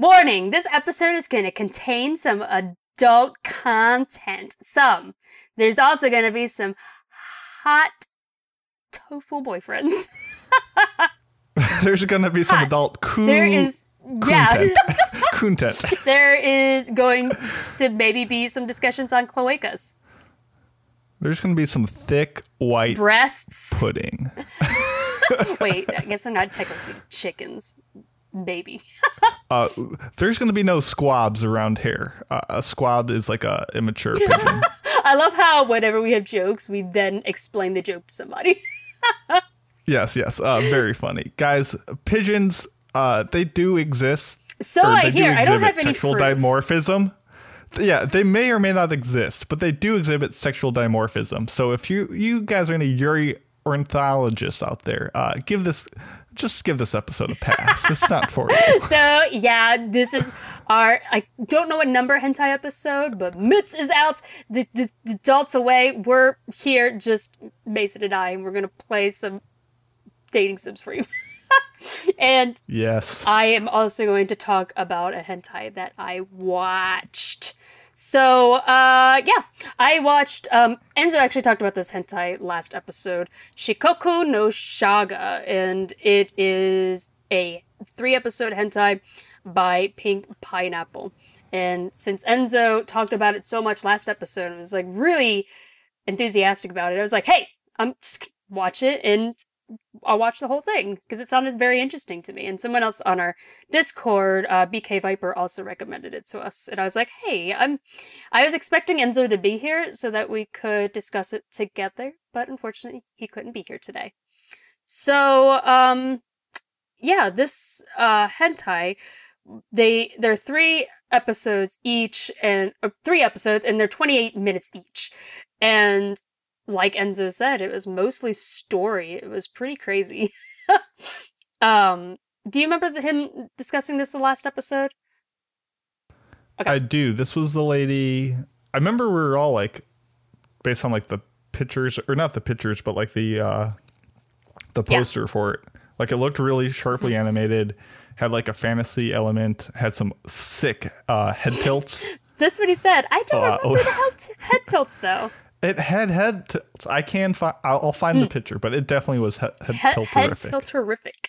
Warning this episode is going to contain some adult content. Some. There's also going to be some hot tofu boyfriends. There's going to be some Hot. adult cool There is. Yeah. content. there is going to maybe be some discussions on cloacas, There's going to be some thick white breasts. pudding. Wait, I guess I'm not technically chickens. Baby. Uh, there's going to be no squabs around here. Uh, a squab is like a immature pigeon. I love how whenever we have jokes, we then explain the joke to somebody. yes, yes. Uh, very funny. Guys, pigeons, uh, they do exist. So I they do hear. I don't have any sexual proof. dimorphism. Yeah, they may or may not exist, but they do exhibit sexual dimorphism. So if you you guys are any Yuri ornithologists out there, uh, give this just give this episode a pass. it's not for you. So yeah, this is our I don't know what number hentai episode, but Mitz is out. The, the, the adults away. We're here, just Mason and I, and we're gonna play some dating sims for you. and Yes. I am also going to talk about a hentai that I watched. So, uh, yeah, I watched, um, Enzo actually talked about this hentai last episode, Shikkoku no Shaga, and it is a three episode hentai by Pink Pineapple. And since Enzo talked about it so much last episode and was like really enthusiastic about it, I was like, hey, I'm just watch it and I'll watch the whole thing because it sounded very interesting to me. And someone else on our Discord, uh, BK Viper, also recommended it to us, and I was like, "Hey, I'm." I was expecting Enzo to be here so that we could discuss it together, but unfortunately, he couldn't be here today. So, um, yeah, this uh hentai, they they're three episodes each, and or three episodes, and they're twenty eight minutes each, and like Enzo said, it was mostly story. It was pretty crazy. um, do you remember the, him discussing this the last episode? Okay. I do. This was the lady. I remember we were all like, based on like the pictures, or not the pictures, but like the uh the Yeah. poster for it. Like it looked really sharply animated, had like a fantasy element, had some sick uh head tilts. That's what he said. I don't Uh, remember the head tilts though. It had head tilts. I can find. I'll, I'll find the picture, but it definitely was he- head Hmm. Head, tilt head terrific. tilt horrific.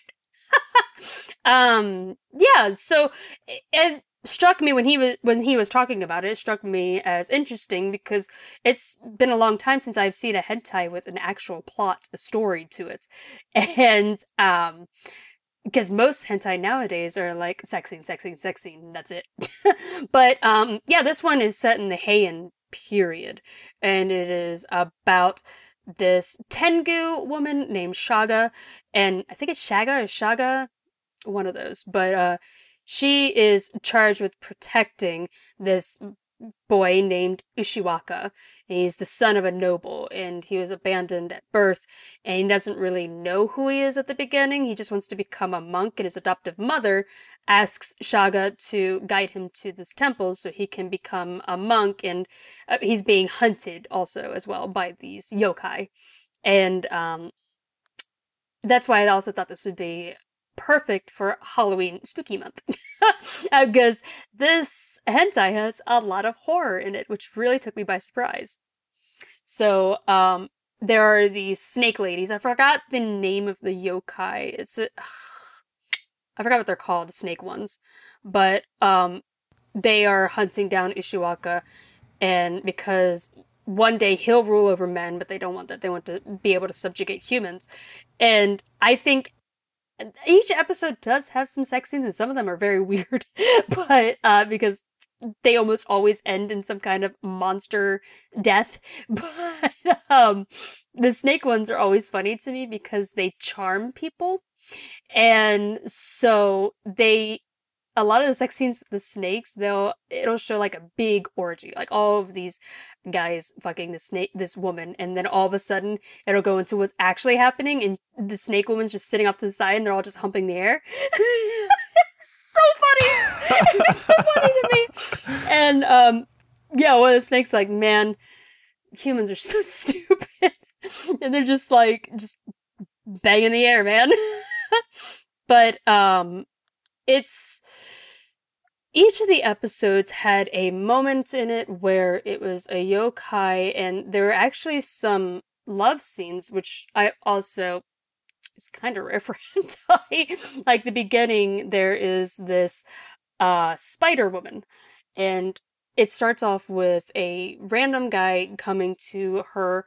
um, yeah. So it, it struck me when he was when he was talking about it. It struck me as interesting because it's been a long time since I've seen a hentai with an actual plot, a story to it, and um. Because most hentai nowadays are like sexing, sexing, sexing, that's it. but um, yeah, this one is set in the Heian period, and it is about this Tengu woman named Shaga, and I think it's Shaga or Shaga, one of those. But uh, she is charged with protecting this boy named Ushiwaka. He's the son of a noble, and he was abandoned at birth, and he doesn't really know who he is at the beginning. He just wants to become a monk, and his adoptive mother asks Shaga to guide him to this temple so he can become a monk, and uh, he's being hunted also as well by these yokai. And um, that's why I also thought this would be perfect for Halloween spooky month. Because this hentai has a lot of horror in it, which really took me by surprise. So, um, there are these snake ladies. I forgot the name of the yokai. It's a, I forgot what they're called, the snake ones. But um, they are hunting down Ushiwaka, and because one day he'll rule over men, but they don't want that. They want to be able to subjugate humans. And I think each episode does have some sex scenes, and some of them are very weird, but uh, because they almost always end in some kind of monster death. But um, the snake ones are always funny to me because they charm people, and so they a lot of the sex scenes with the snakes they'll it'll show like a big orgy like all of these guys fucking the snake this woman and then all of a sudden it'll go into what's actually happening and the snake woman's just sitting up to the side and they're all just humping the air. So funny! It's so funny to me. And um yeah one of the snakes like man humans are so stupid and they're just like just banging the air man. But um it's each of the episodes had a moment in it where it was a yokai, and there were actually some love scenes, which I also is kind of hentai. like the beginning, there is this uh, spider woman, and it starts off with a random guy coming to her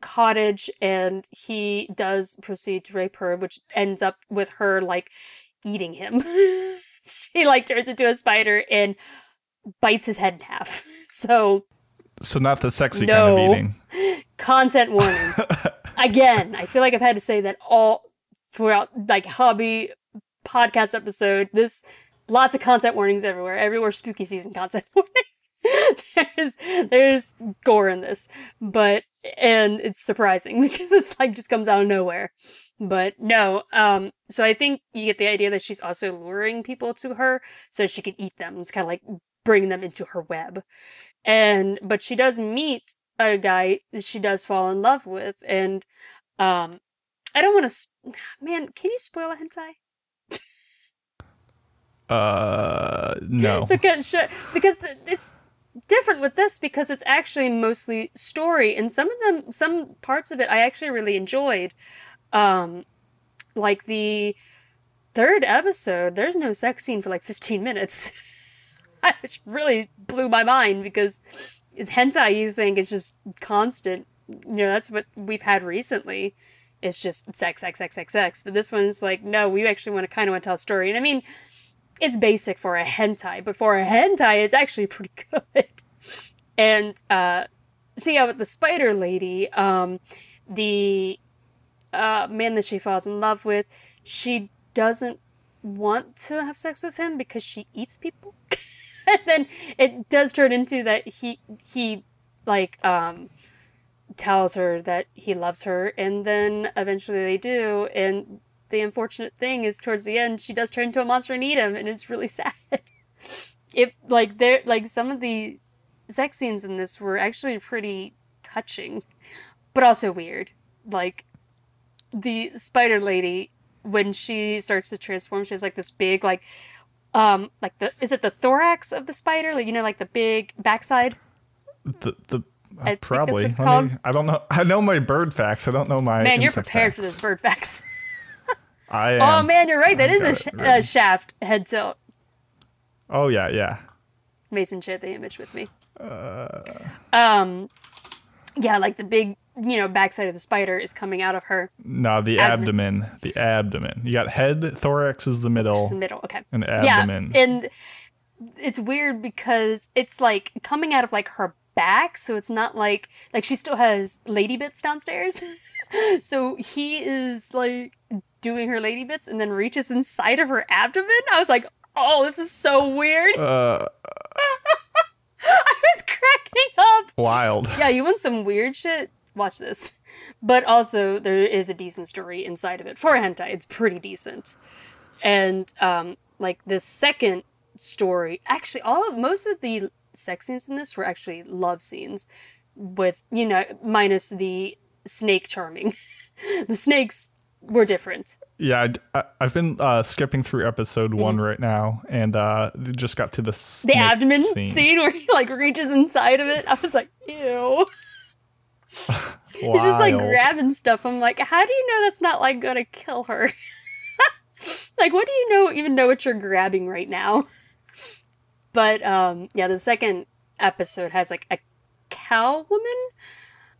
cottage and he does proceed to rape her which ends up with her like eating him she like turns into a spider and bites his head in half. So So not the sexy No. kind of eating. content warning. Again i feel like i've had to say that all throughout like hobby podcast episode. This lots of content warnings everywhere. Everywhere spooky season content warning. There's there's gore in this but and it's surprising because it's like just comes out of nowhere but no um so i think you get the idea that she's also luring people to her so she can eat them. It's kind of like bringing them into her web. And but she does meet a guy she does fall in love with and um i don't want to sp- man can you spoil a hentai? Uh, no. so can, sh- because it's different with this because it's actually mostly story and some of them some parts of it i actually really enjoyed um like the third episode there's no sex scene for like 15 minutes. Which really blew my mind because hentai you think is just constant. You know that's what we've had recently. It's just sex sex sex sex sex. But this one's like no we actually want to kind of want to tell a story. And i mean it's basic for a hentai, but for a hentai, it's actually pretty good. And uh, so yeah, with the spider lady, um, the uh, man that she falls in love with, she doesn't want to have sex with him because she eats people. and then it does turn into that he he like um tells her that he loves her and then eventually they do and the unfortunate thing is towards the end she does turn into a monster and eat him and it's really sad it like there like some of the sex scenes in this were actually pretty touching but also weird like the spider lady when she starts to transform she has like this big like um like the is it the thorax of the spider like you know like the big backside the the I that's what probably. it's Let me- I don't know. I know my bird facts. I don't know my. man you're prepared for facts. this bird facts I am. oh man you're right That I've is a, sh- a shaft head tilt Oh yeah, yeah. Mason shared the image with me. Uh. Um, yeah, like the big, you know, backside of the spider is coming out of her. No, the Abdomen. abdomen. The abdomen. You got head, thorax is the It's middle, the middle. Okay. and abdomen. Yeah, and it's weird because it's like coming out of like her back, so it's not like like she still has lady bits downstairs. so he is like doing her lady bits and then reaches inside of her abdomen. I was like, oh, this is so weird. uh, I was cracking up. wild. yeah, you want some weird shit? Watch this. But also, there is a decent story inside of it. For a hentai, it's pretty decent. And, um, like, the second story, actually, all of, most of the sex scenes in this were actually love scenes with, you know, minus the snake charming. the snakes were different. Yeah, I, have been uh, skipping through episode one right now, and uh, just got to the Mm-hmm. The abdomen scene. where he, like, reaches inside of it, I was like, ew. He's just like grabbing stuff. I'm like, how do you know that's not like gonna kill her? like, what do you know even know what you're grabbing right now? But um, yeah, the second episode has like a cow woman,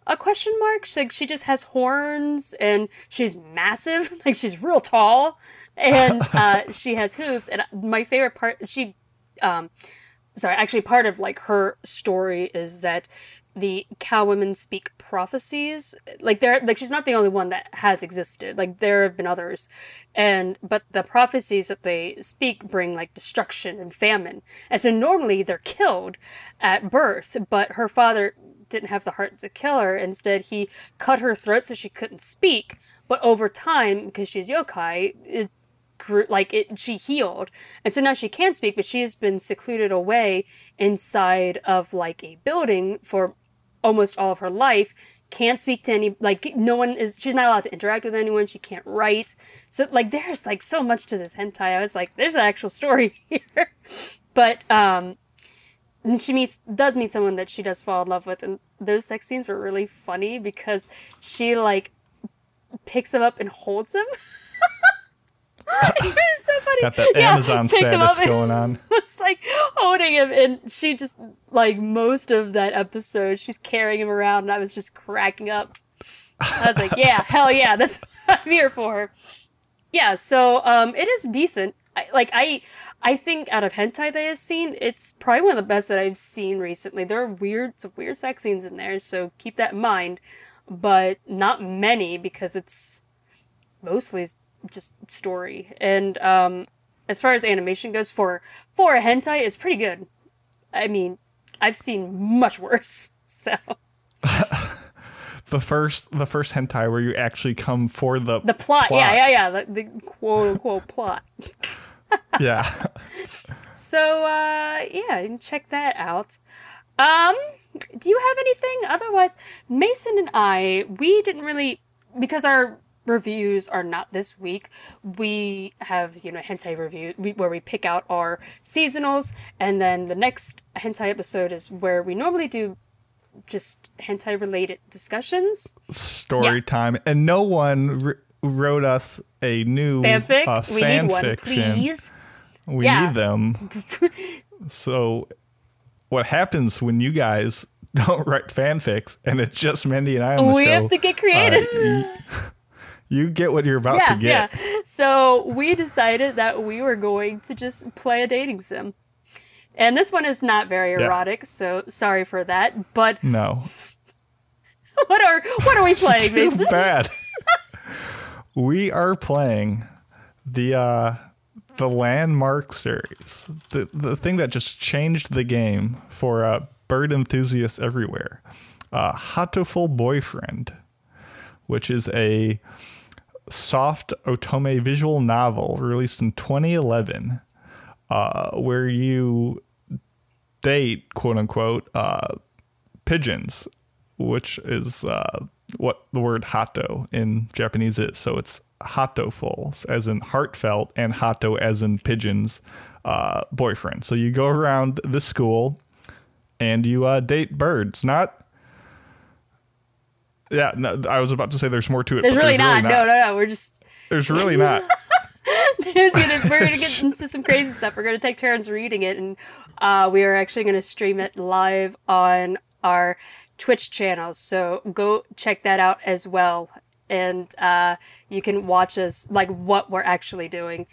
a question mark. She, like she just has horns and she's massive, like she's real tall, and uh, she has hooves. And my favorite part, she, um, sorry, actually, part of like her story is that the cow women speak prophecies like they're like she's not the only one that has existed like there have been others. And but the prophecies that they speak bring like destruction and famine. And so normally they're killed at birth but her father didn't have the heart to kill her. Instead he cut her throat so she couldn't speak. But over time because she's yokai it grew like it she healed. And so now she can speak but she has been secluded away inside of like a building for almost all of her life can't speak to any like no one is she's not allowed to interact with anyone she can't write. So like there's like so much to this hentai. I was like there's an actual story here. But um, she meets does meet someone that she does fall in love with, and those sex scenes were really funny because she like picks him up and holds him. it was so funny. Got that Yeah, Amazon status going on. was like holding him, and she just like most of that episode, she's carrying him around, and I was just cracking up. I was like, yeah, hell yeah, that's what I'm here for. Yeah, so um, it is decent. I, like I, I think out of hentai that I've seen, it's probably one of the best that I've seen recently. There are weird, some weird sex scenes in there, so keep that in mind. But not many because it's mostly just story. And um, as far as animation goes, for for a hentai, it's pretty good. I mean, I've seen much worse. So The first the first hentai where you actually come for the the plot, yeah, yeah, yeah, the, the quote unquote plot. yeah. So uh yeah, you can check that out. Um do you have anything? Otherwise, Mason and I, we didn't really because our reviews are not this week. We have, you know, hentai review we, where we pick out our seasonals and then the next hentai episode is where we normally do just hentai related discussions. Story Yeah. time, and no one r- wrote us a new Fanfic? uh, we fan need one, fiction. please. We Yeah. need them. so, what happens when you guys don't write fanfics and it's just Mandi and I on the We show? have to get creative. uh, you, get what you're about yeah, to get. yeah. So we decided that we were going to just play a dating sim. And this one is not very Yeah. erotic, so sorry for that. But No, what are what are we playing, too Mason? bad. we are playing the uh the landmark series, the the thing that just changed the game for uh, bird enthusiasts everywhere. Uh, Hatoful Boyfriend, which is a soft otome visual novel released in 2011, uh, where you date quote unquote uh, pigeons, which is uh, what the word hato in Japanese is. So it's hatoful, as in heartfelt, and hato as in pigeons, uh, boyfriend. So you go around the school and you uh, date birds. Not. Yeah, no, I was about to say there's more to it. There's really there's not. No, no, no. We're just There's really not. It's gonna, we're gonna get into some crazy stuff. We're gonna take turns reading it, and uh, we are actually gonna stream it live on our Twitch channel. So go check that out as well, and uh, you can watch us like what we're actually doing.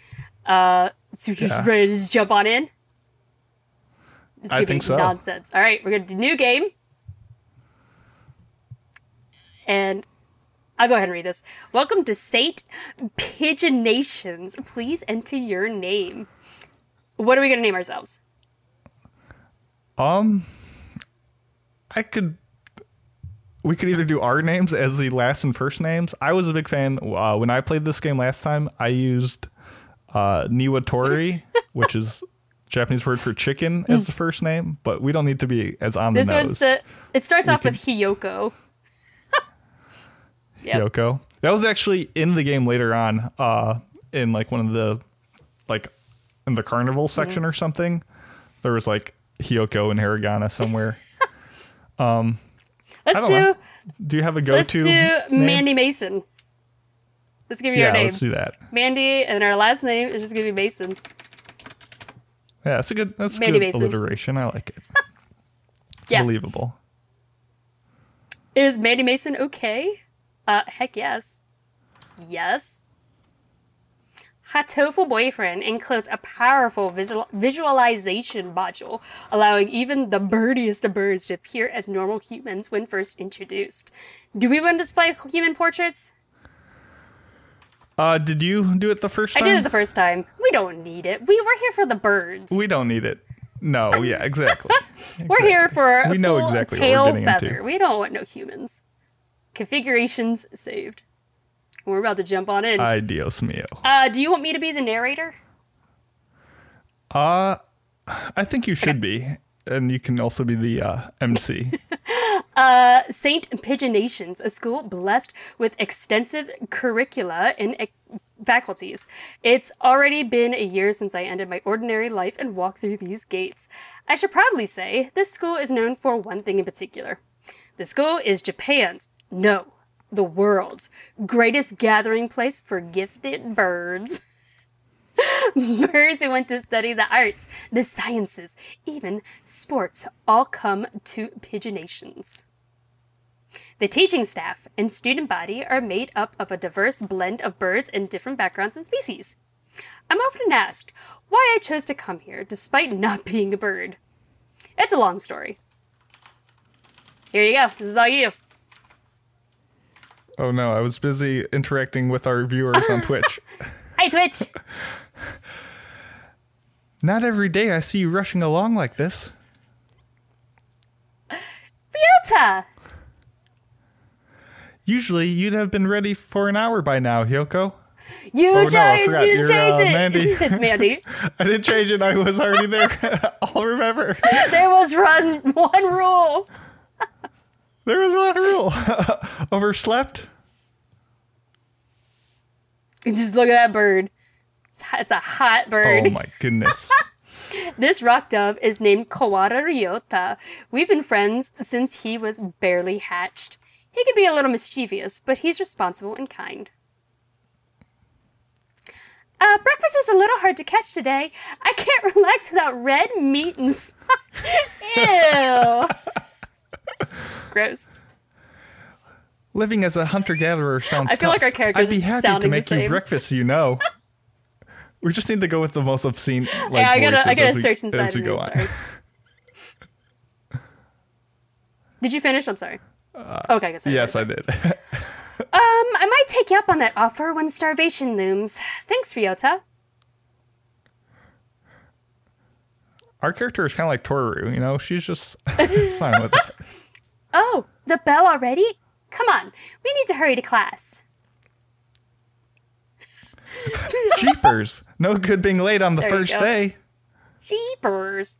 Uh, so you're just Yeah. ready to just jump on in. Just I think so. Nonsense. All right, we're gonna do new game, and I'll go ahead and read this. Welcome to Saint Pigeonations. Please enter your name. What are we going to name ourselves? Um, I could. We could either do our names as the last and first names. I was a big fan uh, when I played this game last time. I used uh, Niwatori, which is Japanese word for chicken, as the first name. But we don't need to be as on This the one's nose. uh, it starts off could- with Hiyoko. Yep. Yoko. That was actually in the game later on, uh, in like one of the, like, in the carnival section or something. There was like Hiyoko and Hiragana somewhere. Let's don't do know. Do you have a go? let's go-to? do name? Mandy Mason. Let's give you Yeah, our name. let's do that. Mandy, and our last name is just going to be Mason. Yeah, that's a good. That's Mandy good Mason. alliteration. I like it. It's Yeah. believable. Is Mandy Mason okay? Uh, heck yes. Yes. Hatoful Boyfriend includes a powerful visual- visualization module, allowing even the birdiest of birds to appear as normal humans when first introduced. Do we want to display human portraits? Uh, did you do it the first time? I did it the first time. We don't need it. We were here for the birds. we don't need it. No, yeah, exactly. We're here for a We know exactly tail getting into. feather. We don't want no humans. Configurations saved. We're about to jump on in. Ay, Dios mío. Uh, do you want me to be the narrator? Uh, I think you should be, and you can also be the uh, MC. Uh, Saint Pigeonations, a school blessed with extensive curricula and ex- faculties. It's already been a year since I ended my ordinary life and walked through these gates. I should proudly say this school is known for one thing in particular. The school is Japan's, no, the world's greatest gathering place for gifted birds. birds who want to study the arts, the sciences, even sports all come to Pigeonations. The teaching staff and student body are made up of a diverse blend of birds and different backgrounds and species. I'm often asked why I chose to come here despite not being a bird. It's a long story. Here you go. This is all you. Oh no, I was busy interacting with our viewers on Twitch. Hi, Twitch. Not every day I see you rushing along like this. Ryota! Usually you'd have been ready for an hour by now, Hiyoko. You Oh, no, I changed, forgot. you You're, changed uh, it. Mandy. it's Mandy. I didn't change it, I was already there. I'll remember. There was run one rule. There was one rule. Overslept? Just look at that bird. It's a hot bird. Oh my goodness. This rock dove is named Kawara Ryota. We've been friends since he was barely hatched. He can be a little mischievous, but he's responsible and kind. Uh, breakfast was a little hard to catch today. I can't relax without red meat and. Ew. Gross. Living as a hunter gatherer sounds I feel like tough. our characters I'd be happy to make you breakfast, you know. we just need to go with the most obscene like yeah, I gotta, I gotta as we- search inside as we go me. on. Did you finish? I'm sorry. okay, I guess I Uh, Yes, I did. Um, I might take you up on that offer when starvation looms. Thanks, Ryota. Our character is kind of like Toru, you know. She's just fine with it. Oh, the bell already? Come on, we need to hurry to class. Jeepers! No good being late on the There first day. Jeepers.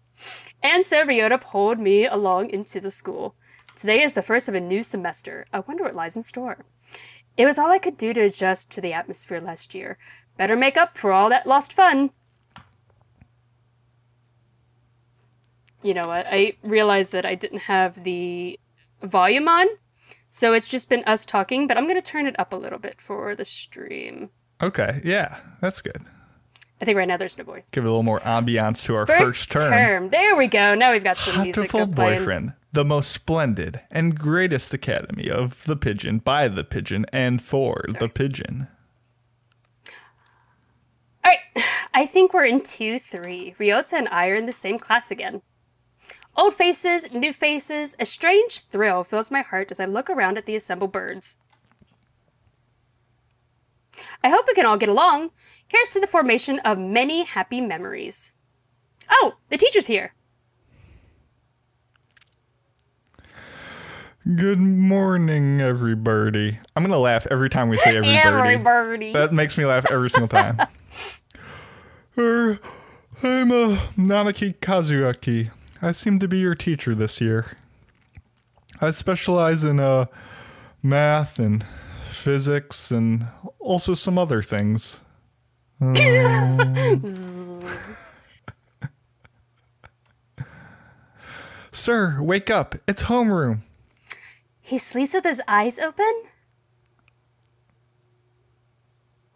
And so Ryota pulled me along into the school. Today is the first of a new semester. I wonder what lies in store. It was all I could do to adjust to the atmosphere last year. Better make up for all that lost fun. You know what? I realized that I didn't have the volume on, so it's just been us talking, but I'm going to turn it up a little bit for the stream. Okay, yeah, that's good. I think right now there's no voice. Give it a little more ambiance to our First, first, term. term. There we go. Now we've got some music Beautiful boyfriend, the most splendid and greatest academy of the pigeon, by the pigeon, and for the pigeon. All right, I think we're in 2 3. Ryota and I are in the same class again. Old faces, new faces, a strange thrill fills my heart as I look around at the assembled birds. I hope we can all get along. Here's to the formation of many happy memories. Oh, the teacher's here. Good morning, everybody. I'm gonna laugh every time we say everybody. Every birdie. That makes me laugh every single time. er, I'm uh, Nanaki Kazuaki. I seem to be your teacher this year. I specialize in uh, math and physics and also some other things. Sir, wake up. It's homeroom. He sleeps with his eyes open?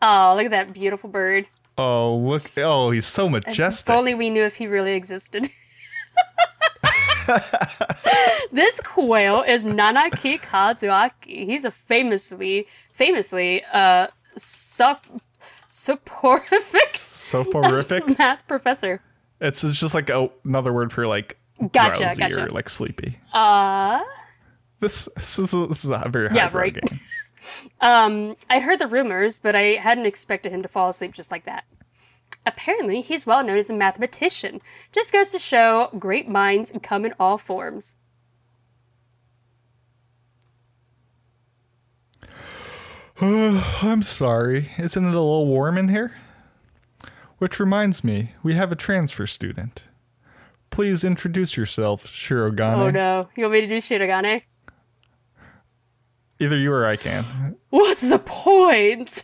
Oh, look at that beautiful bird. Oh, look. Oh, he's so If majestic. only we knew if he really existed. this quail is Nanaki Kazuaki. He's a famously, famously, uh, sup, soporific Soporific. math professor. It's, it's just like a, another word for like Gotcha, drowsy gotcha. or like sleepy. Uh, This this is a, this is a very high Yeah, right. game. um, I heard the rumors, but I hadn't expected him to fall asleep just like that. Apparently, he's well known as a mathematician. Just goes to show great minds come in all forms. I'm sorry. Isn't it a little warm in here? Which reminds me, we have a transfer student. Please introduce yourself, Shirogane. Oh no, you want me to do Shirogane? Either you or I can. What's the point?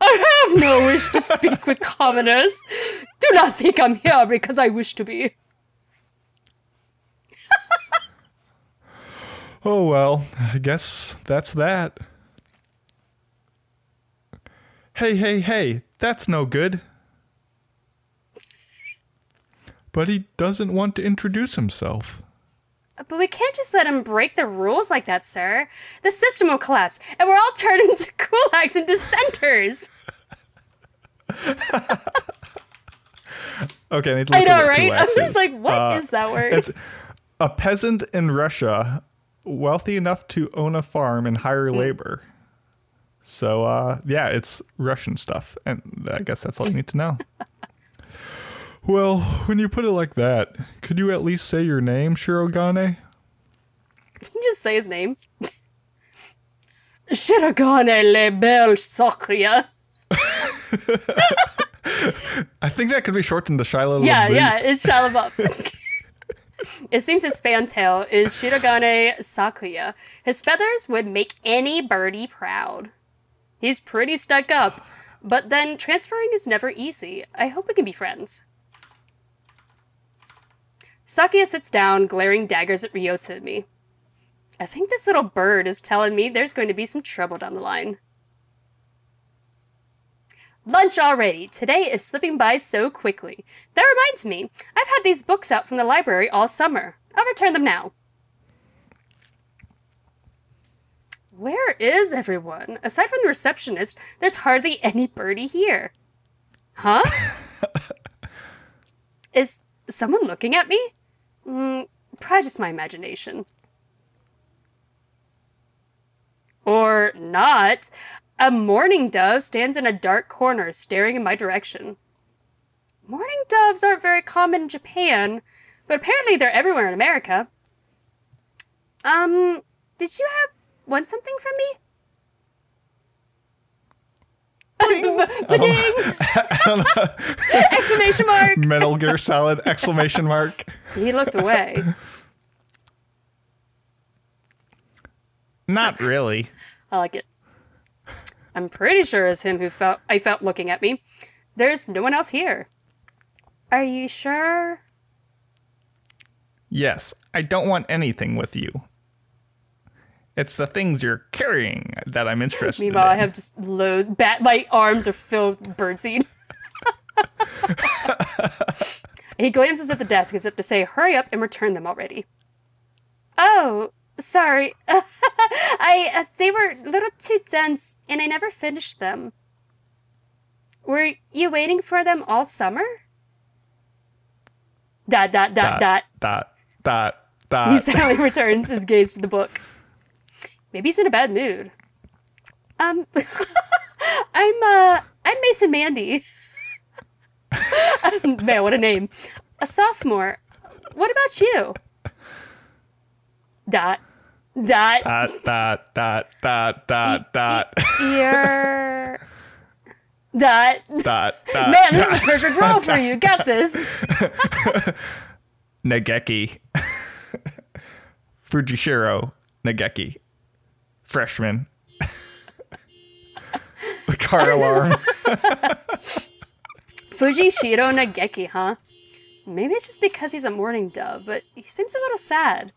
I have no wish to speak with commoners. Do not think I'm here because I wish to be. Oh well, I guess that's that. Hey, hey, hey, that's no good. But he doesn't want to introduce himself. But we can't just let him break the rules like that, sir. The system will collapse, and we're all turned into kulaks and dissenters. Okay, I need to I know, right? I'm just like, what is Uh, that word? It's a peasant in Russia, wealthy enough to own a farm and hire Hmm. labor. So, uh, yeah, it's Russian stuff, and I guess that's all you need to know. well, when you put it like that, could you at least say your name, Shirogane? Can you just say his name? Shirogane le bel Sakuya. I think that could be shortened to Shiloh. Yeah, LaBeouf. yeah, it's LaBeouf. it seems his fantail is Shirogane Sakuya. His feathers would make any birdie proud. He's pretty stuck up, but then transferring is never easy. I hope we can be friends. Sakuya sits down, glaring daggers at Ryota and me. I think this little bird is telling me there's going to be some trouble down the line. Lunch already. Today is slipping by so quickly. That reminds me, I've had these books out from the library all summer. I'll return them now. Where is everyone? Aside from the receptionist, there's hardly any birdie here. Huh? is someone looking at me? Mm, just my imagination. Or not. A mourning dove stands in a dark corner staring in my direction. Mourning doves aren't very common in Japan, but apparently they're everywhere in America. Um, did you have want something from me? Exclamation mark! Metal Gear Solid! Exclamation mark. He looked away. Not really. I like it. I'm pretty sure it's him who felt I felt looking at me. There's no one else here. Are you sure? Yes, I don't want anything with you. It's the things you're carrying that I'm interested in. Meanwhile, in. I have just loads. Bat, my arms are filled with birdseed. he glances at the desk as if to say, "Hurry up and return them already." Oh, sorry. I uh, they were a little too dense, and I never finished them. Were you waiting for them all summer? Dot dot dot dot. dot dot dot. He silently returns his gaze to the book. Maybe he's in a bad mood. Um, I'm uh, I'm Mason Mandy. Man, what a name! A sophomore. What about you? Dot, dot. dot dot dot dot dot dot You're dot. dot dot. Man, this is the perfect role for you. Got this. Nageki. Fujishiro Nageki. Freshman. the car alarm. Fujishiro Nageki, huh? Maybe it's just because he's a mourning dove, but he seems a little sad.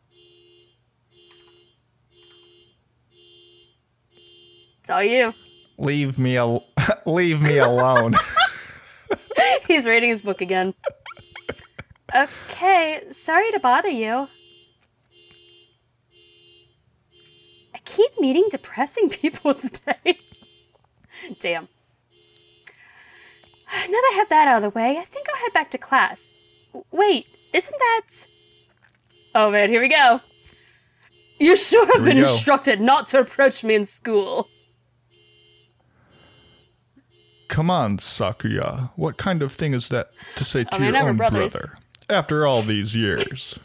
It's all you. leave me al- leave me alone. He's reading his book again. Okay, sorry to bother you. Keep meeting depressing people today. Damn. Now that I have that out of the way, I think I'll head back to class. Wait, isn't that. Oh man, here we go. You should have been go. instructed not to approach me in school. Come on, Sakuya. What kind of thing is that to say oh, to I mean, your own brothers. brother? After all these years.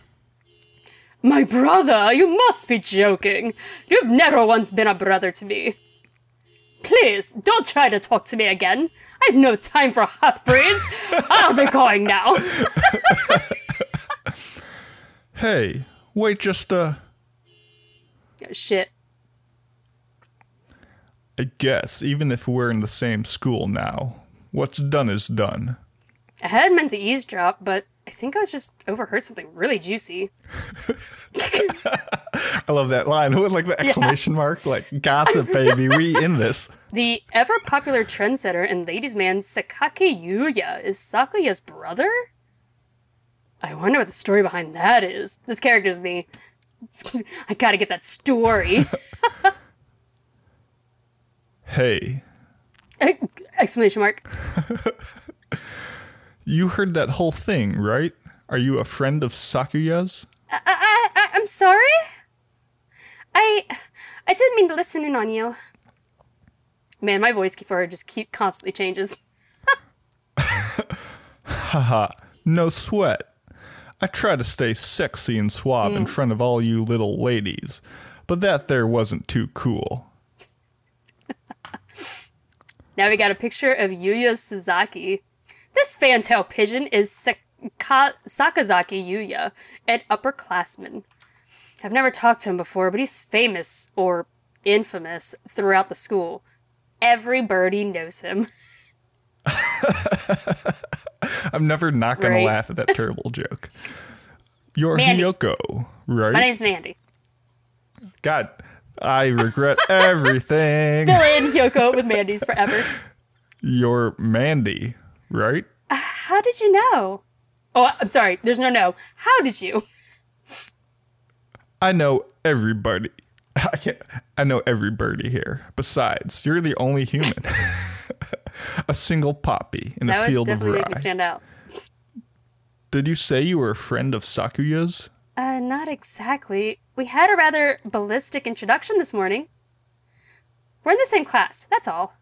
My brother? You must be joking. You've never once been a brother to me. Please, don't try to talk to me again. I have no time for half breeds. I'll be going now. Hey, wait just a Oh, shit. I guess, even if we're in the same school now, what's done is done. I had meant to eavesdrop, but I think I was just overheard something really juicy. I love that line with like the exclamation mark, like gossip, baby. We in this. The ever popular trendsetter and ladies' man Sakazaki Yuya is Sakuya's brother? I wonder what the story behind that is. This character's me. I gotta get that story. Hey, Exclamation mark. You heard that whole thing, right? Are you a friend of Sakuya's? I, I, I, I'm sorry? I I didn't mean to listen in on you. Man, my voice for her just keep constantly changes. Haha, no sweat. I try to stay sexy and suave in mm. front of all you little ladies, but that there wasn't too cool. Now we got a picture of Yuya Sakazaki. This fantail pigeon is Saka- Sakazaki Yuya, an upperclassman. I've never talked to him before, but he's famous or infamous throughout the school. Every birdie knows him. I'm never not gonna laugh at that terrible joke. You're Mandy. Hiyoko, right? My name's Mandy. God, I regret everything. Fill in Hiyoko with Mandy's forever. You're Mandy, right? How did you know? Oh, I'm sorry. There's no no. How did you? I know everybody. I can't. I know everybody here. Besides, you're the only human. a single poppy in That a field of definitely rye. make me stand out. Did you say you were a friend of Sakuya's? Uh, not exactly. We had a rather ballistic introduction this morning. We're in the same class, that's all.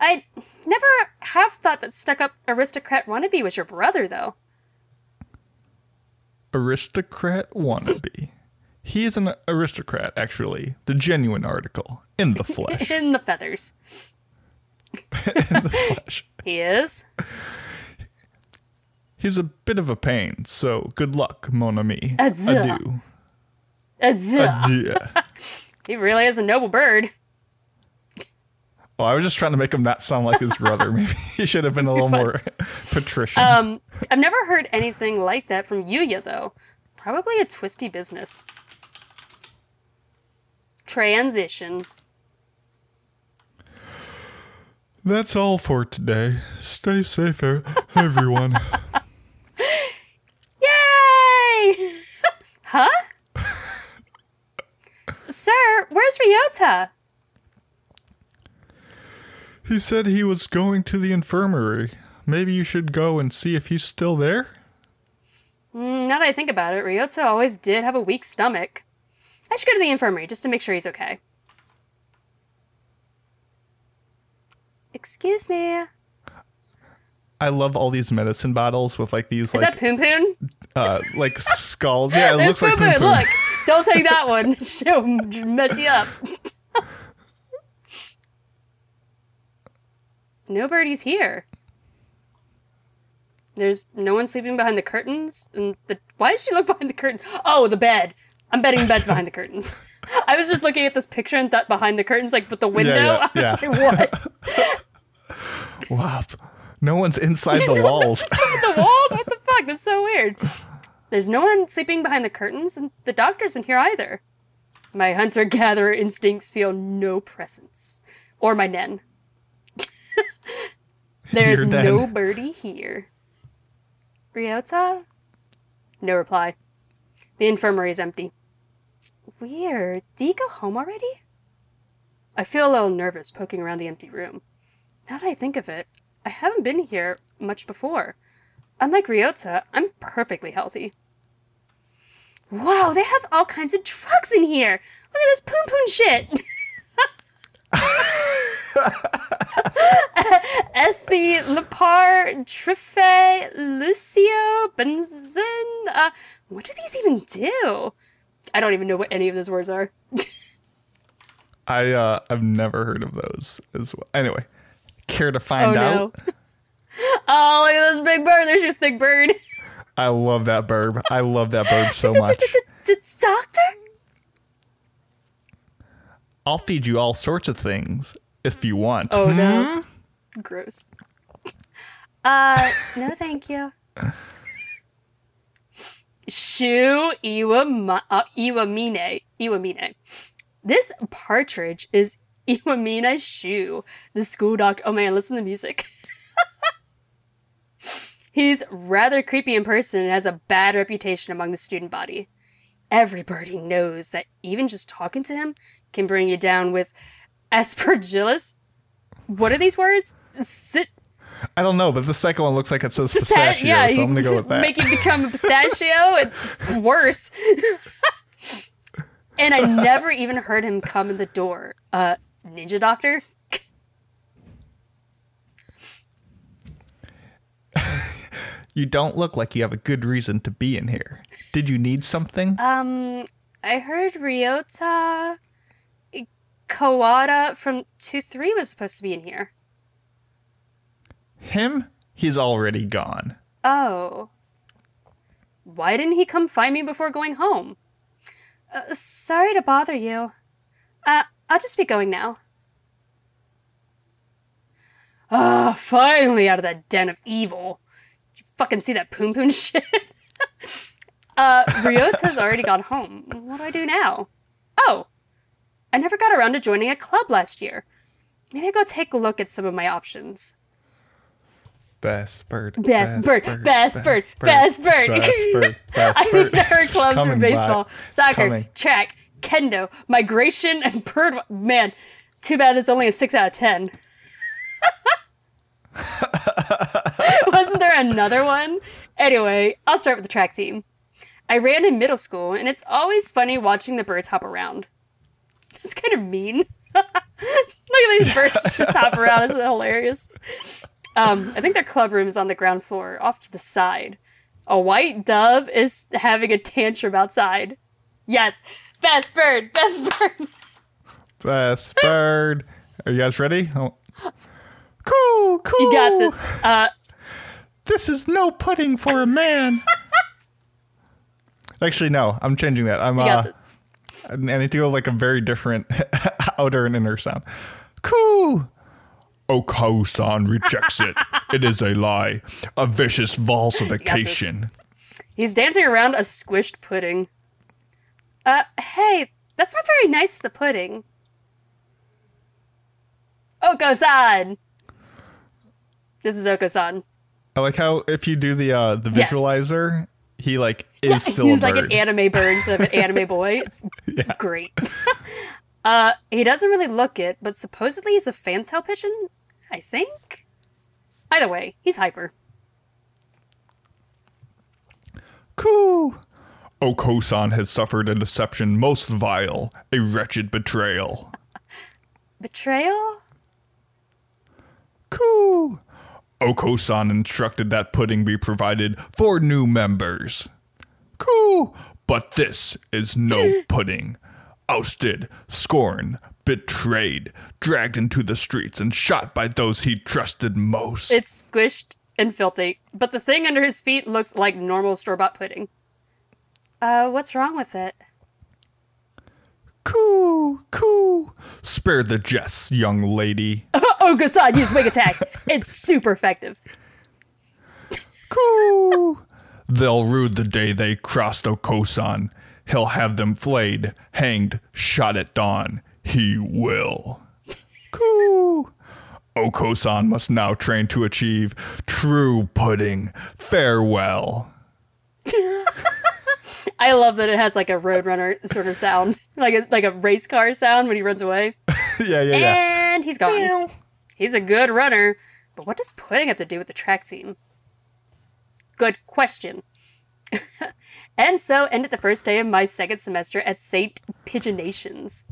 I never have thought that stuck up aristocrat wannabe was your brother, though. Aristocrat wannabe. He is an aristocrat, actually. The genuine article. In the flesh. In the feathers. in the flesh. He is. He's a bit of a pain, so good luck, mon ami. Adieu. Adieu. Adieu. Adieu. He really is a noble bird. Well, I was just trying to make him not sound like his brother. Maybe he should have been a little more patrician. Um, I've never heard anything like that from Yuya, though. Probably a twisty business. Transition. That's all for today. Stay safe, everyone. Yay! huh? Sir, where's Ryota? He said he was going to the infirmary. Maybe you should go and see if he's still there? Mm, now that I think about it, Ryota always did have a weak stomach. I should go to the infirmary just to make sure he's okay. Excuse me. I love all these medicine bottles with like these like Is like that Poon Poon? uh like skulls. Yeah, it There's looks like Poon Poon Poon. Poon. Look, don't take that one. She'll mess you up. Nobody's here. There's no one sleeping behind the curtains. And the why did she look behind the curtain? Oh, the bed. I'm betting bed's behind the curtains. I was just looking at this picture and thought behind the curtains, like with the window. yeah, I was yeah. like, what? Wow. No one's inside the walls. the walls? What the fuck? That's so weird. There's no one sleeping behind the curtains, and the doctor's in here either. My hunter gatherer instincts feel no presence. Or my Nen. There's no birdie here. Ryota? No reply. The infirmary is empty. Weird. Did you go home already? I feel a little nervous poking around the empty room. Now that I think of it, I haven't been here much before. Unlike Ryota, I'm perfectly healthy. Wow, they have all kinds of drugs in here! Look at this poon poon shit! Ethi, Lepar, Trife, Lucio, Benzin. Uh, what do these even do? I don't even know what any of those words are. I uh I've never heard of those as well. Anyway, care to find oh out? no. oh, look at this big bird. There's your thick bird. I love that burb. I love that burb so much. Doctor? I'll feed you all sorts of things if you want. Oh Hmm? no. Gross. Uh, no, thank you. Shu Iwama, uh, Iwamine. Iwamine. This partridge is Iwamine Shu, the school doctor. Oh man, listen to the music. He's rather creepy in person and has a bad reputation among the student body. Everybody knows that even just talking to him can bring you down with aspergillus. What are these words? Sit, I don't know, but the second one looks like it says Pista- pistachio, yeah, so I'm gonna go with that. Make you become a pistachio and worse. and I never even heard him come in the door. Uh, ninja doctor. You don't look like you have a good reason to be in here. Did you need something? Um, I heard Ryota Kawara from two three was supposed to be in here. Him? He's already gone. Oh. Why didn't he come find me before going home? Uh, sorry to bother you. Uh, I'll just be going now. Ah, finally out of that den of evil. Did you fucking see that poon poon shit? uh, Ryota's already gone home. What do I do now? Oh, I never got around to joining a club last year. Maybe I'll go take a look at some of my options. Best bird. Best bird, best bird, best bird. Best bird. Best I bird. need our It's clubs for baseball. It's soccer, track, kendo, migration, and bird. Man, too bad it's only a six out of ten. Wasn't there another one? Anyway, I'll start with the track team. I ran in middle school, and it's always funny watching the birds hop around. That's kind of mean. Look at these birds just hop around. It's hilarious. Um, I think their club room is on the ground floor, off to the side. A white dove is having a tantrum outside. Yes, best bird, best bird. Best bird. Are you guys ready? Oh. Cool, cool. You got this. Uh, This is no pudding for a man. Actually, no. I'm changing that. I'm. you uh, this. I need to go like a very different outer and inner sound. Cool. Oko-san rejects it. it is a lie. A vicious falsification. He's dancing around a squished pudding. Uh, hey, that's not very nice, the pudding. Oko-san! This is Oko-san. I like how if you do the uh the Yes. He like is still He's like an anime bird instead of an anime boy. It's Yeah. great. uh, he doesn't really look it, but supposedly he's a fantail pigeon. I think. Either way, he's hyper. Cool. Oko-san has suffered a deception most vile, a wretched betrayal. Betrayal? Coo! Oko-san instructed that pudding be provided for new members. Cool, But this is no pudding. Ousted, scorned, betrayed, dragged into the streets and shot by those he trusted most. It's squished and filthy, but the thing under his feet looks like normal store bought pudding. Uh, what's wrong with it? Coo! Coo! Spare the jests, young lady. Oh, Gassan, use wing attack. It's super effective. Coo! They'll rue the day they crossed Okosan. He'll have them flayed, hanged, shot at dawn. He will. Coo! Okosan must now train to achieve true pudding. Farewell. I love that it has like a roadrunner sort of sound, like a like a race car sound when he runs away. yeah, yeah, yeah. And he's gone. He's a good runner, but what does pudding have to do with the track team? Good question. and so ended the first day of my second semester at St. PigeoNation's.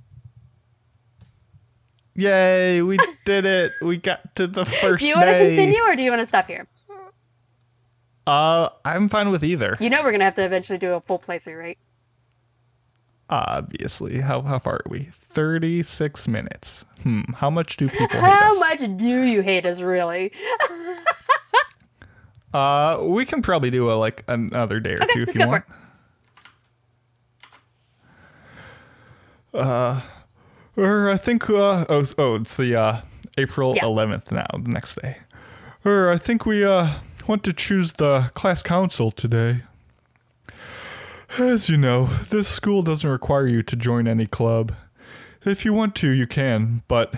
Yay, we did it. We got to the first Do you want to continue or do you want to stop here? Uh, I'm fine with either. You know we're going to have to eventually do a full playthrough, right? Obviously. How how far are we? 36 minutes. Hmm, how much do people hate How much do you hate us, really? Uh, we can probably do a like another day or Okay, two if you want. it. Or I think uh oh oh it's the uh April Yeah. 11th now, the next day. Or I think we uh want to choose the class council today. As you know, this school doesn't require you to join any club. If you want to, you can, but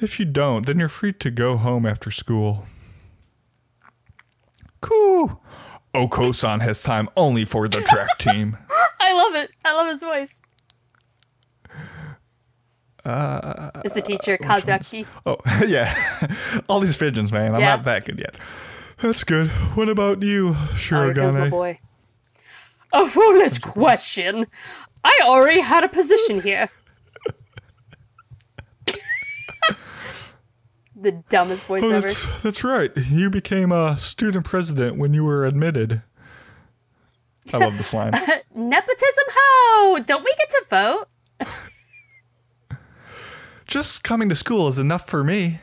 if you don't, then you're free to go home after school. Cool. Okosan has time only for the track team. I love it. I love his voice. Is the uh, teacher Kazuki? Oh, yeah. All these pigeons, man. I'm Yeah. not that good yet. That's good. What about you, Oh, here goes my Shirogane? boy. A foolish question. I already had a position here. the dumbest voice oh, ever. that's, that's right. You became a student president when you were admitted. I love the slime. Nepotism ho! Don't we get to vote? Just coming to school is enough for me.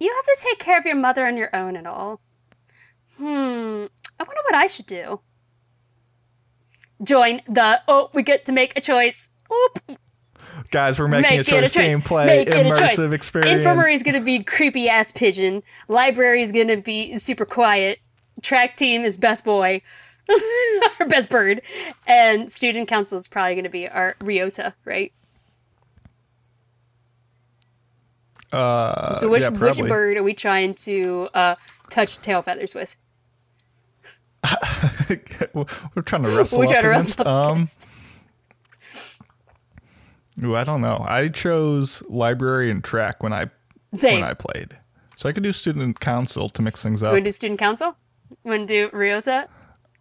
You have to take care of your mother on your own and all. Hmm. I wonder what I should do. Join the oh, we get to make a choice. Oop. Guys, we're making Make a it choice. Gameplay, Make choice. immersive experience. Infirmary is gonna be creepy ass pigeon. Library is gonna be super quiet. Track team is best boy, our best bird, and student council is probably gonna be our Ryota, right? Uh, So which yeah, which bird are we trying to uh, touch tail feathers with? we're trying to wrestle We're trying to wrestle Um, ooh, I don't know. I chose library and track when I Same. when I played, so I could do student council to mix things You up. want to do student council? You want to do Ryota?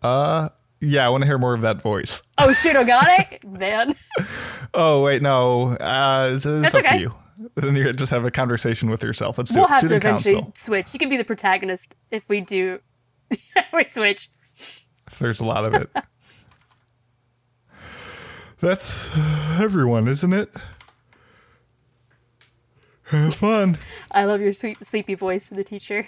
Uh, yeah, I want to hear more of that voice. Oh, Shirogane? Man. Oh wait, no. Uh, it's, it's That's up okay. to you. Then you just have a conversation with yourself. Let's do We'll it. have to eventually council. switch. You can be the protagonist if we do. we switch. There's a lot of it. That's everyone, isn't it? Have fun. I love your sweet sleepy voice for the teacher.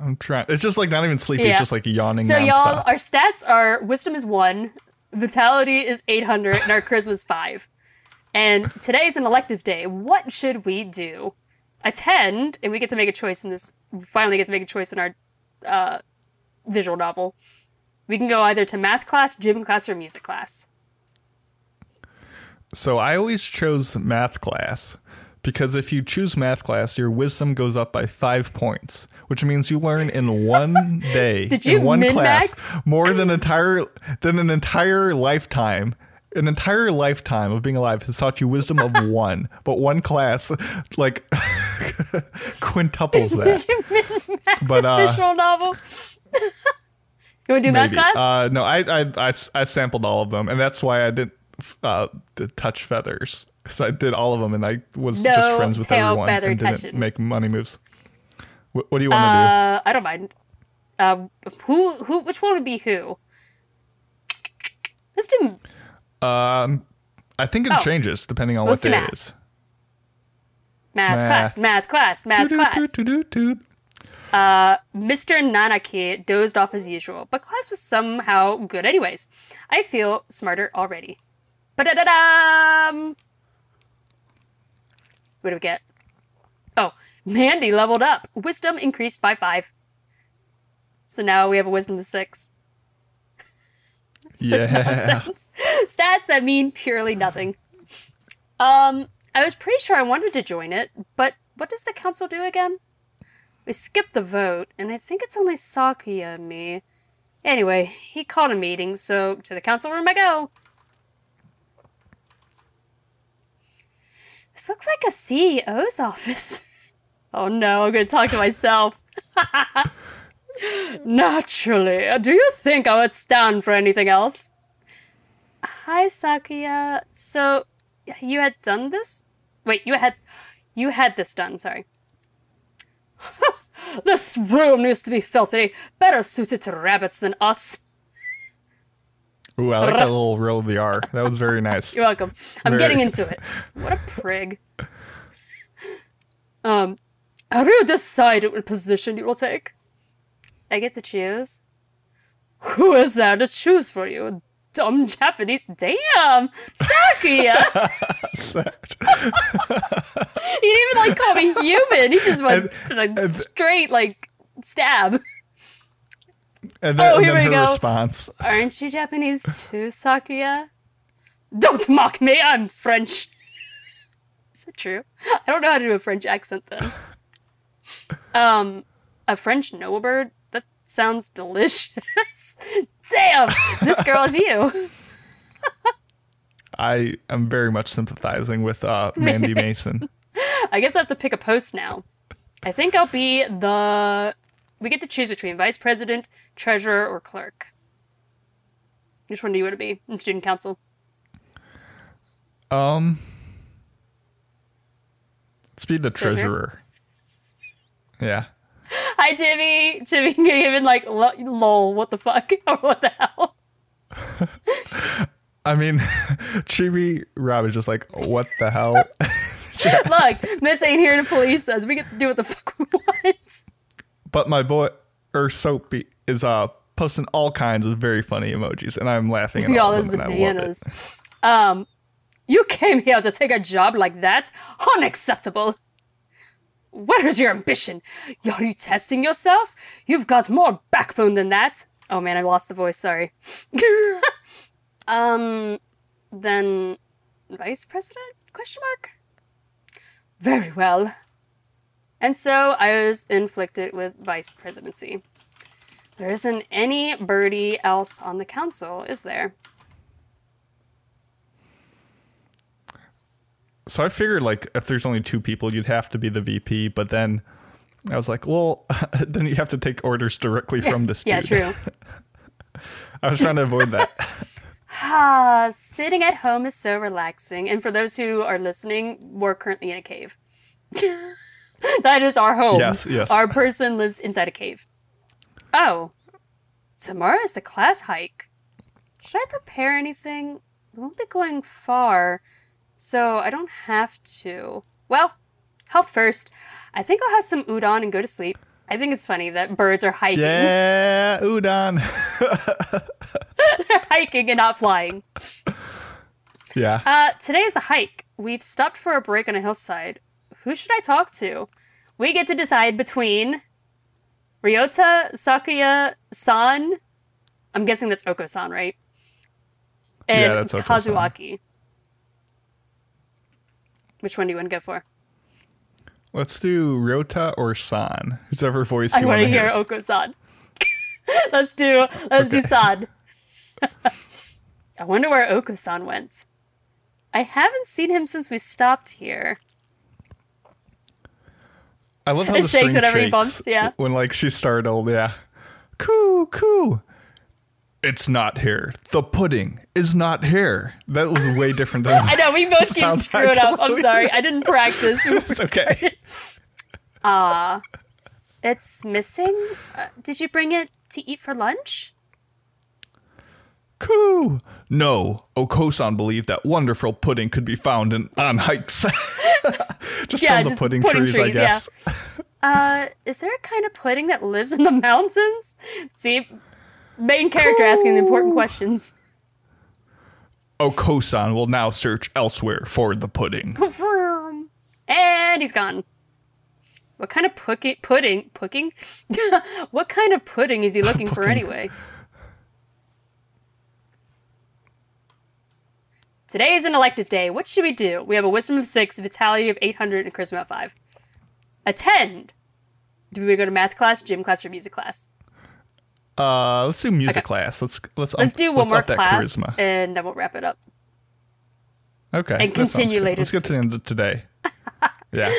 I'm trying. It's just like not even sleepy. Yeah. Just like yawning So y'all, our stats are wisdom is one, vitality is eight hundred, and our charisma is five. And today is an elective day. What should we do? Attend, and we get to make a choice in this. Finally get to make a choice in our uh, visual novel. We can go either to math class, gym class, or music class. So I always chose math class because if you choose math class, your wisdom goes up by five points, which means you learn in one day, Did you in one min-max? class, more than entire than an entire lifetime. An entire lifetime of being alive has taught you wisdom of one, but one class like quintuples that. Did you min-max But, uh, visual novel? you want to do math class? Uh, no, I, I I I sampled all of them, and that's why I didn't uh, touch feathers because I did all of them, and I was No just friends with everyone and didn't touching. make money moves. What, what do you want Uh, to do? I don't mind. Um, who, who, which one would be who? Let's do? Um, I think it Oh. changes depending on Let's what day math. it is. math, Math. class, math class, math class. Doo-doo-doo-doo-doo. Uh, Mr. Nanaki dozed off as usual, but class was somehow good anyways. I feel smarter already. Ba-da-da-dum! What do we get? Oh, Mandi leveled up. Wisdom increased by five. So now we have a wisdom of six. Such Yeah. nonsense. Stats that mean purely nothing. Um, I was pretty sure I wanted to join it, but what does the council do again? We skipped the vote, and I think it's only Sakuya and me. Anyway, he called a meeting, so to the council room I go. This looks like a CEO's office. oh no, I'm gonna talk to myself. Naturally. Do you think I would stand for anything else? Hi, Sakuya. So, you had done this? Wait, you had you had this done, sorry. this room needs to be filthy. Better suited to rabbits than us. Ooh, I like that little roll of the R. That was very nice. You're welcome. I'm Very- getting into it. What a prig. Um, have you decided what position you will take? I get to choose. Who is there to choose for you? dumb Japanese. Damn, Sakuya. Sad. he didn't even like call me human. He just went And- to the and- straight like stab. And then, Oh, and here then we her go. response. Aren't you Japanese too, Sakuya? Don't mock me. I'm French. Is that true? I don't know how to do a French accent then. Um, a French noble bird. Sounds delicious. Damn, this girl is you. I am very much sympathizing with uh, Mandi Mason. I guess I have to pick a post now. I think I'll be the. We get to choose between vice president, treasurer, or clerk. Which one do you want to be in student council? Um, let's be the Treasurer? treasurer. Yeah. Hi, Jimmy. Jimmy even like lol. What the fuck? Or what the hell? I mean, Chibi Rob is just like, what the hell? Look, Miss ain't here to police us. We get to do what the fuck we want. but my boy, or Soapy, is uh posting all kinds of very funny emojis, and I'm laughing at all Y'all of is them, and I love bananas. Um, you came here to take a job like that? Unacceptable. What is your ambition? Are you testing yourself? You've got more backbone than that. Oh man, I lost the voice. Sorry. um, then vice president? Question mark. Very well. And so I was inflicted with vice presidency. There isn't any birdie else on the council, is there? So I figured like if there's only two people, you'd have to be the VP, but then I was like, well, then you have to take orders directly from this. Yeah, true. I was trying to avoid that. Ah, sitting at home is so relaxing. And for those who are listening, we're currently in a cave. that is our home. Yes, yes. Our person lives inside a cave. Oh, tomorrow is the class hike. Should I prepare anything? We won't be going far, so I don't have to. Well, health first. I think I'll have some udon and go to sleep. I think it's funny that birds are hiking, yeah, udon. hiking and not flying. yeah. Uh, today is the hike. We've stopped for a break on a hillside. Who should I talk to? We get to decide between Ryota, Sakuya, San. I'm guessing that's Oko-san, right? And Yeah. Kazuaki. Which one do you want to go for? Let's do Ryota or San, whosever voice I you want I want to hear Oko-san. let's do let's do San. I wonder where Oko-san went. I haven't seen him since we stopped here. I love how It the shakes whenever he shakes bumps, yeah. When like she startled, yeah. Coo, coo. It's not here. The pudding is not here. That was way different than I know we both keep Sounds screwing up. I'm sorry. I didn't practice. It's okay. Ah, it's missing. Uh, did you bring it to eat for lunch? Coo. No, Okosan believed that wonderful pudding could be found in, on hikes. just Yeah, from the just pudding, pudding trees, I trees, yeah. guess. Uh, is there a kind of pudding that lives in the mountains? See, main character asking the important questions. Oh, Okosan will now search elsewhere for the pudding. And he's gone. What kind of pudding? Pudding? Pudding? what kind of pudding is he looking for anyway? Today is an elective day. What should we do? We have a wisdom of six, a vitality of 800, and a charisma of five. Attend. Do we go to math class, gym class, or music class? Uh, let's do music Okay. class. Let's let's Let's up- do one let's more class, charisma. and then we'll wrap it up. Okay, and continue later Let's get to the end of today. yeah,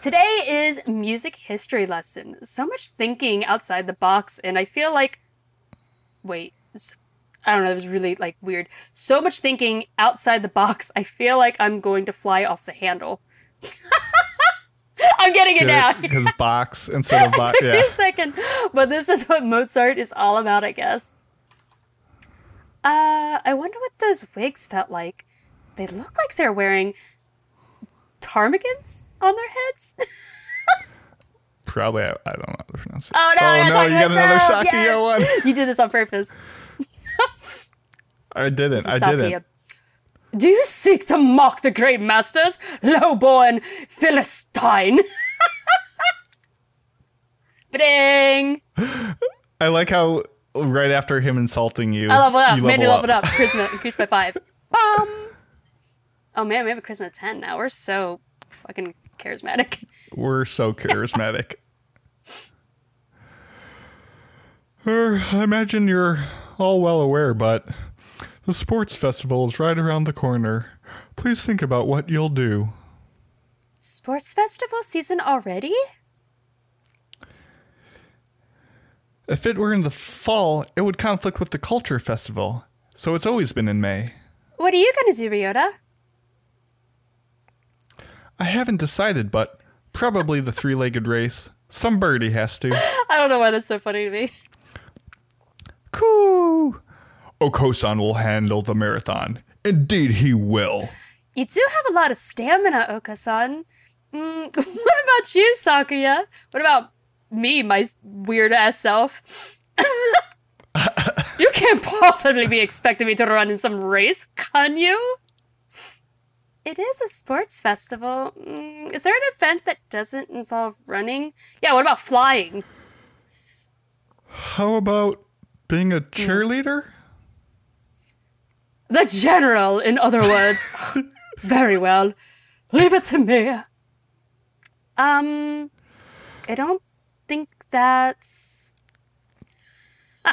Today is music history lesson. So much thinking outside the box, and I feel like, wait, I don't know. It was really like weird. So much thinking outside the box. I feel like I'm going to fly off the handle. I'm getting it now. because box instead of box. Yeah, a second, but this is what Mozart is all about, I guess. Uh, I wonder what those wigs felt like. They look like they're wearing ptarmigans on their heads. probably. I, I don't know how to pronounce it. Oh no! Oh no! You got another. Sakuya Yes! one. You did this on purpose. I didn't. I didn't. Do you seek to mock the great masters, low-born Philistine? Bring. I like how right after him insulting you, I level up. you Made me level level up. Charisma increased by five. Bum. Oh man, we have a charisma of ten now. We're so fucking charismatic. We're so charismatic. Er, I imagine you're all well aware, but the sports festival is right around the corner. Please think about what you'll do. Sports festival season already? If it were in the fall, it would conflict with the culture festival, so it's always been in May. What are you gonna do, Ryota? I haven't decided, but probably the three legged race. Some birdie has to. I don't know why that's so funny to me. Coo! Okosan will handle the marathon. Indeed, he will. You do have a lot of stamina, Okasan. Mm, what about you, Sakuya? What about me, my weird ass self? you can't possibly be expecting me to run in some race, can you? It is a sports festival. Mm, is there an event that doesn't involve running? Yeah, what about flying? How about being a cheerleader? The general, in other words. Very well. Leave it to me. Um, I don't think that's.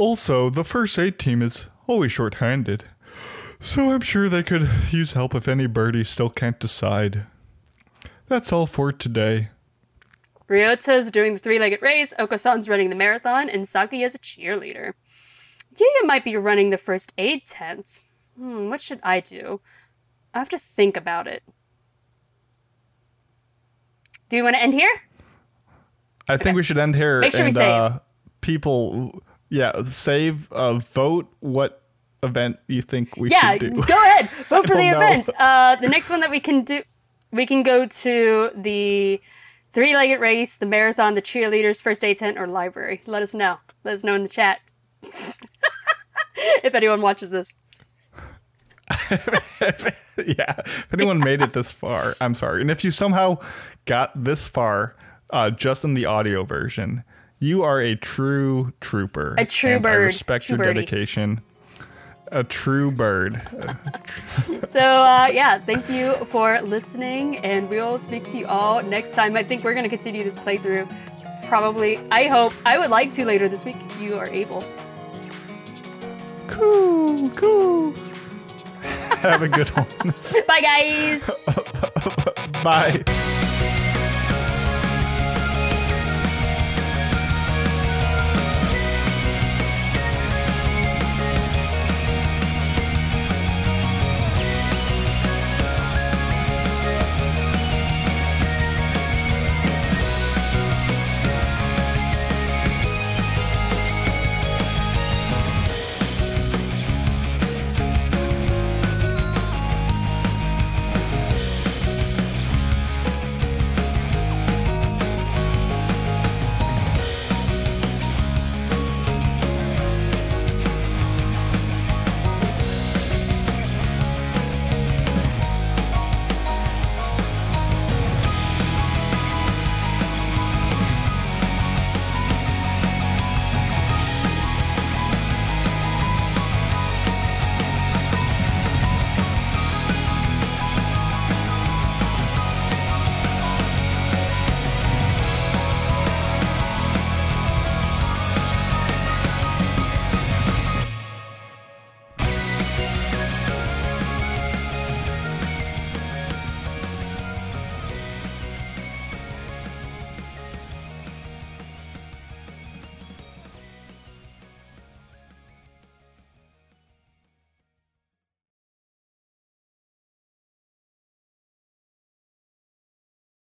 Also, the first aid team is always short-handed. So I'm sure they could use help if any birdie still can't decide. That's all for today. Ryota's doing the three legged race, Okasan's running the marathon, and Saki is a cheerleader. Yuya might be running the first aid tent. Hmm, what should I do? I have to think about it. Do you want to end here? I think we should end here. Make sure we and, save. Uh, people, yeah, save, uh, vote what event you think we yeah, should do. go ahead. Vote for the know. event. Uh, the next one that we can do, we can go to the three-legged race, the marathon, the cheerleaders, first aid tent, or library. Let us know. Let us know in the chat if anyone watches this. yeah. If anyone made it this far, I'm sorry. And if you somehow got this far uh, just in the audio version, you are a true trooper. A true and I respect True your birdie. dedication. A true bird. So uh, yeah, thank you for listening, and we'll speak to you all next time. I think we're gonna continue this playthrough. Probably, I hope, I would like to later this week you are able. Cool, cool. Have a good one. Bye, guys. Bye.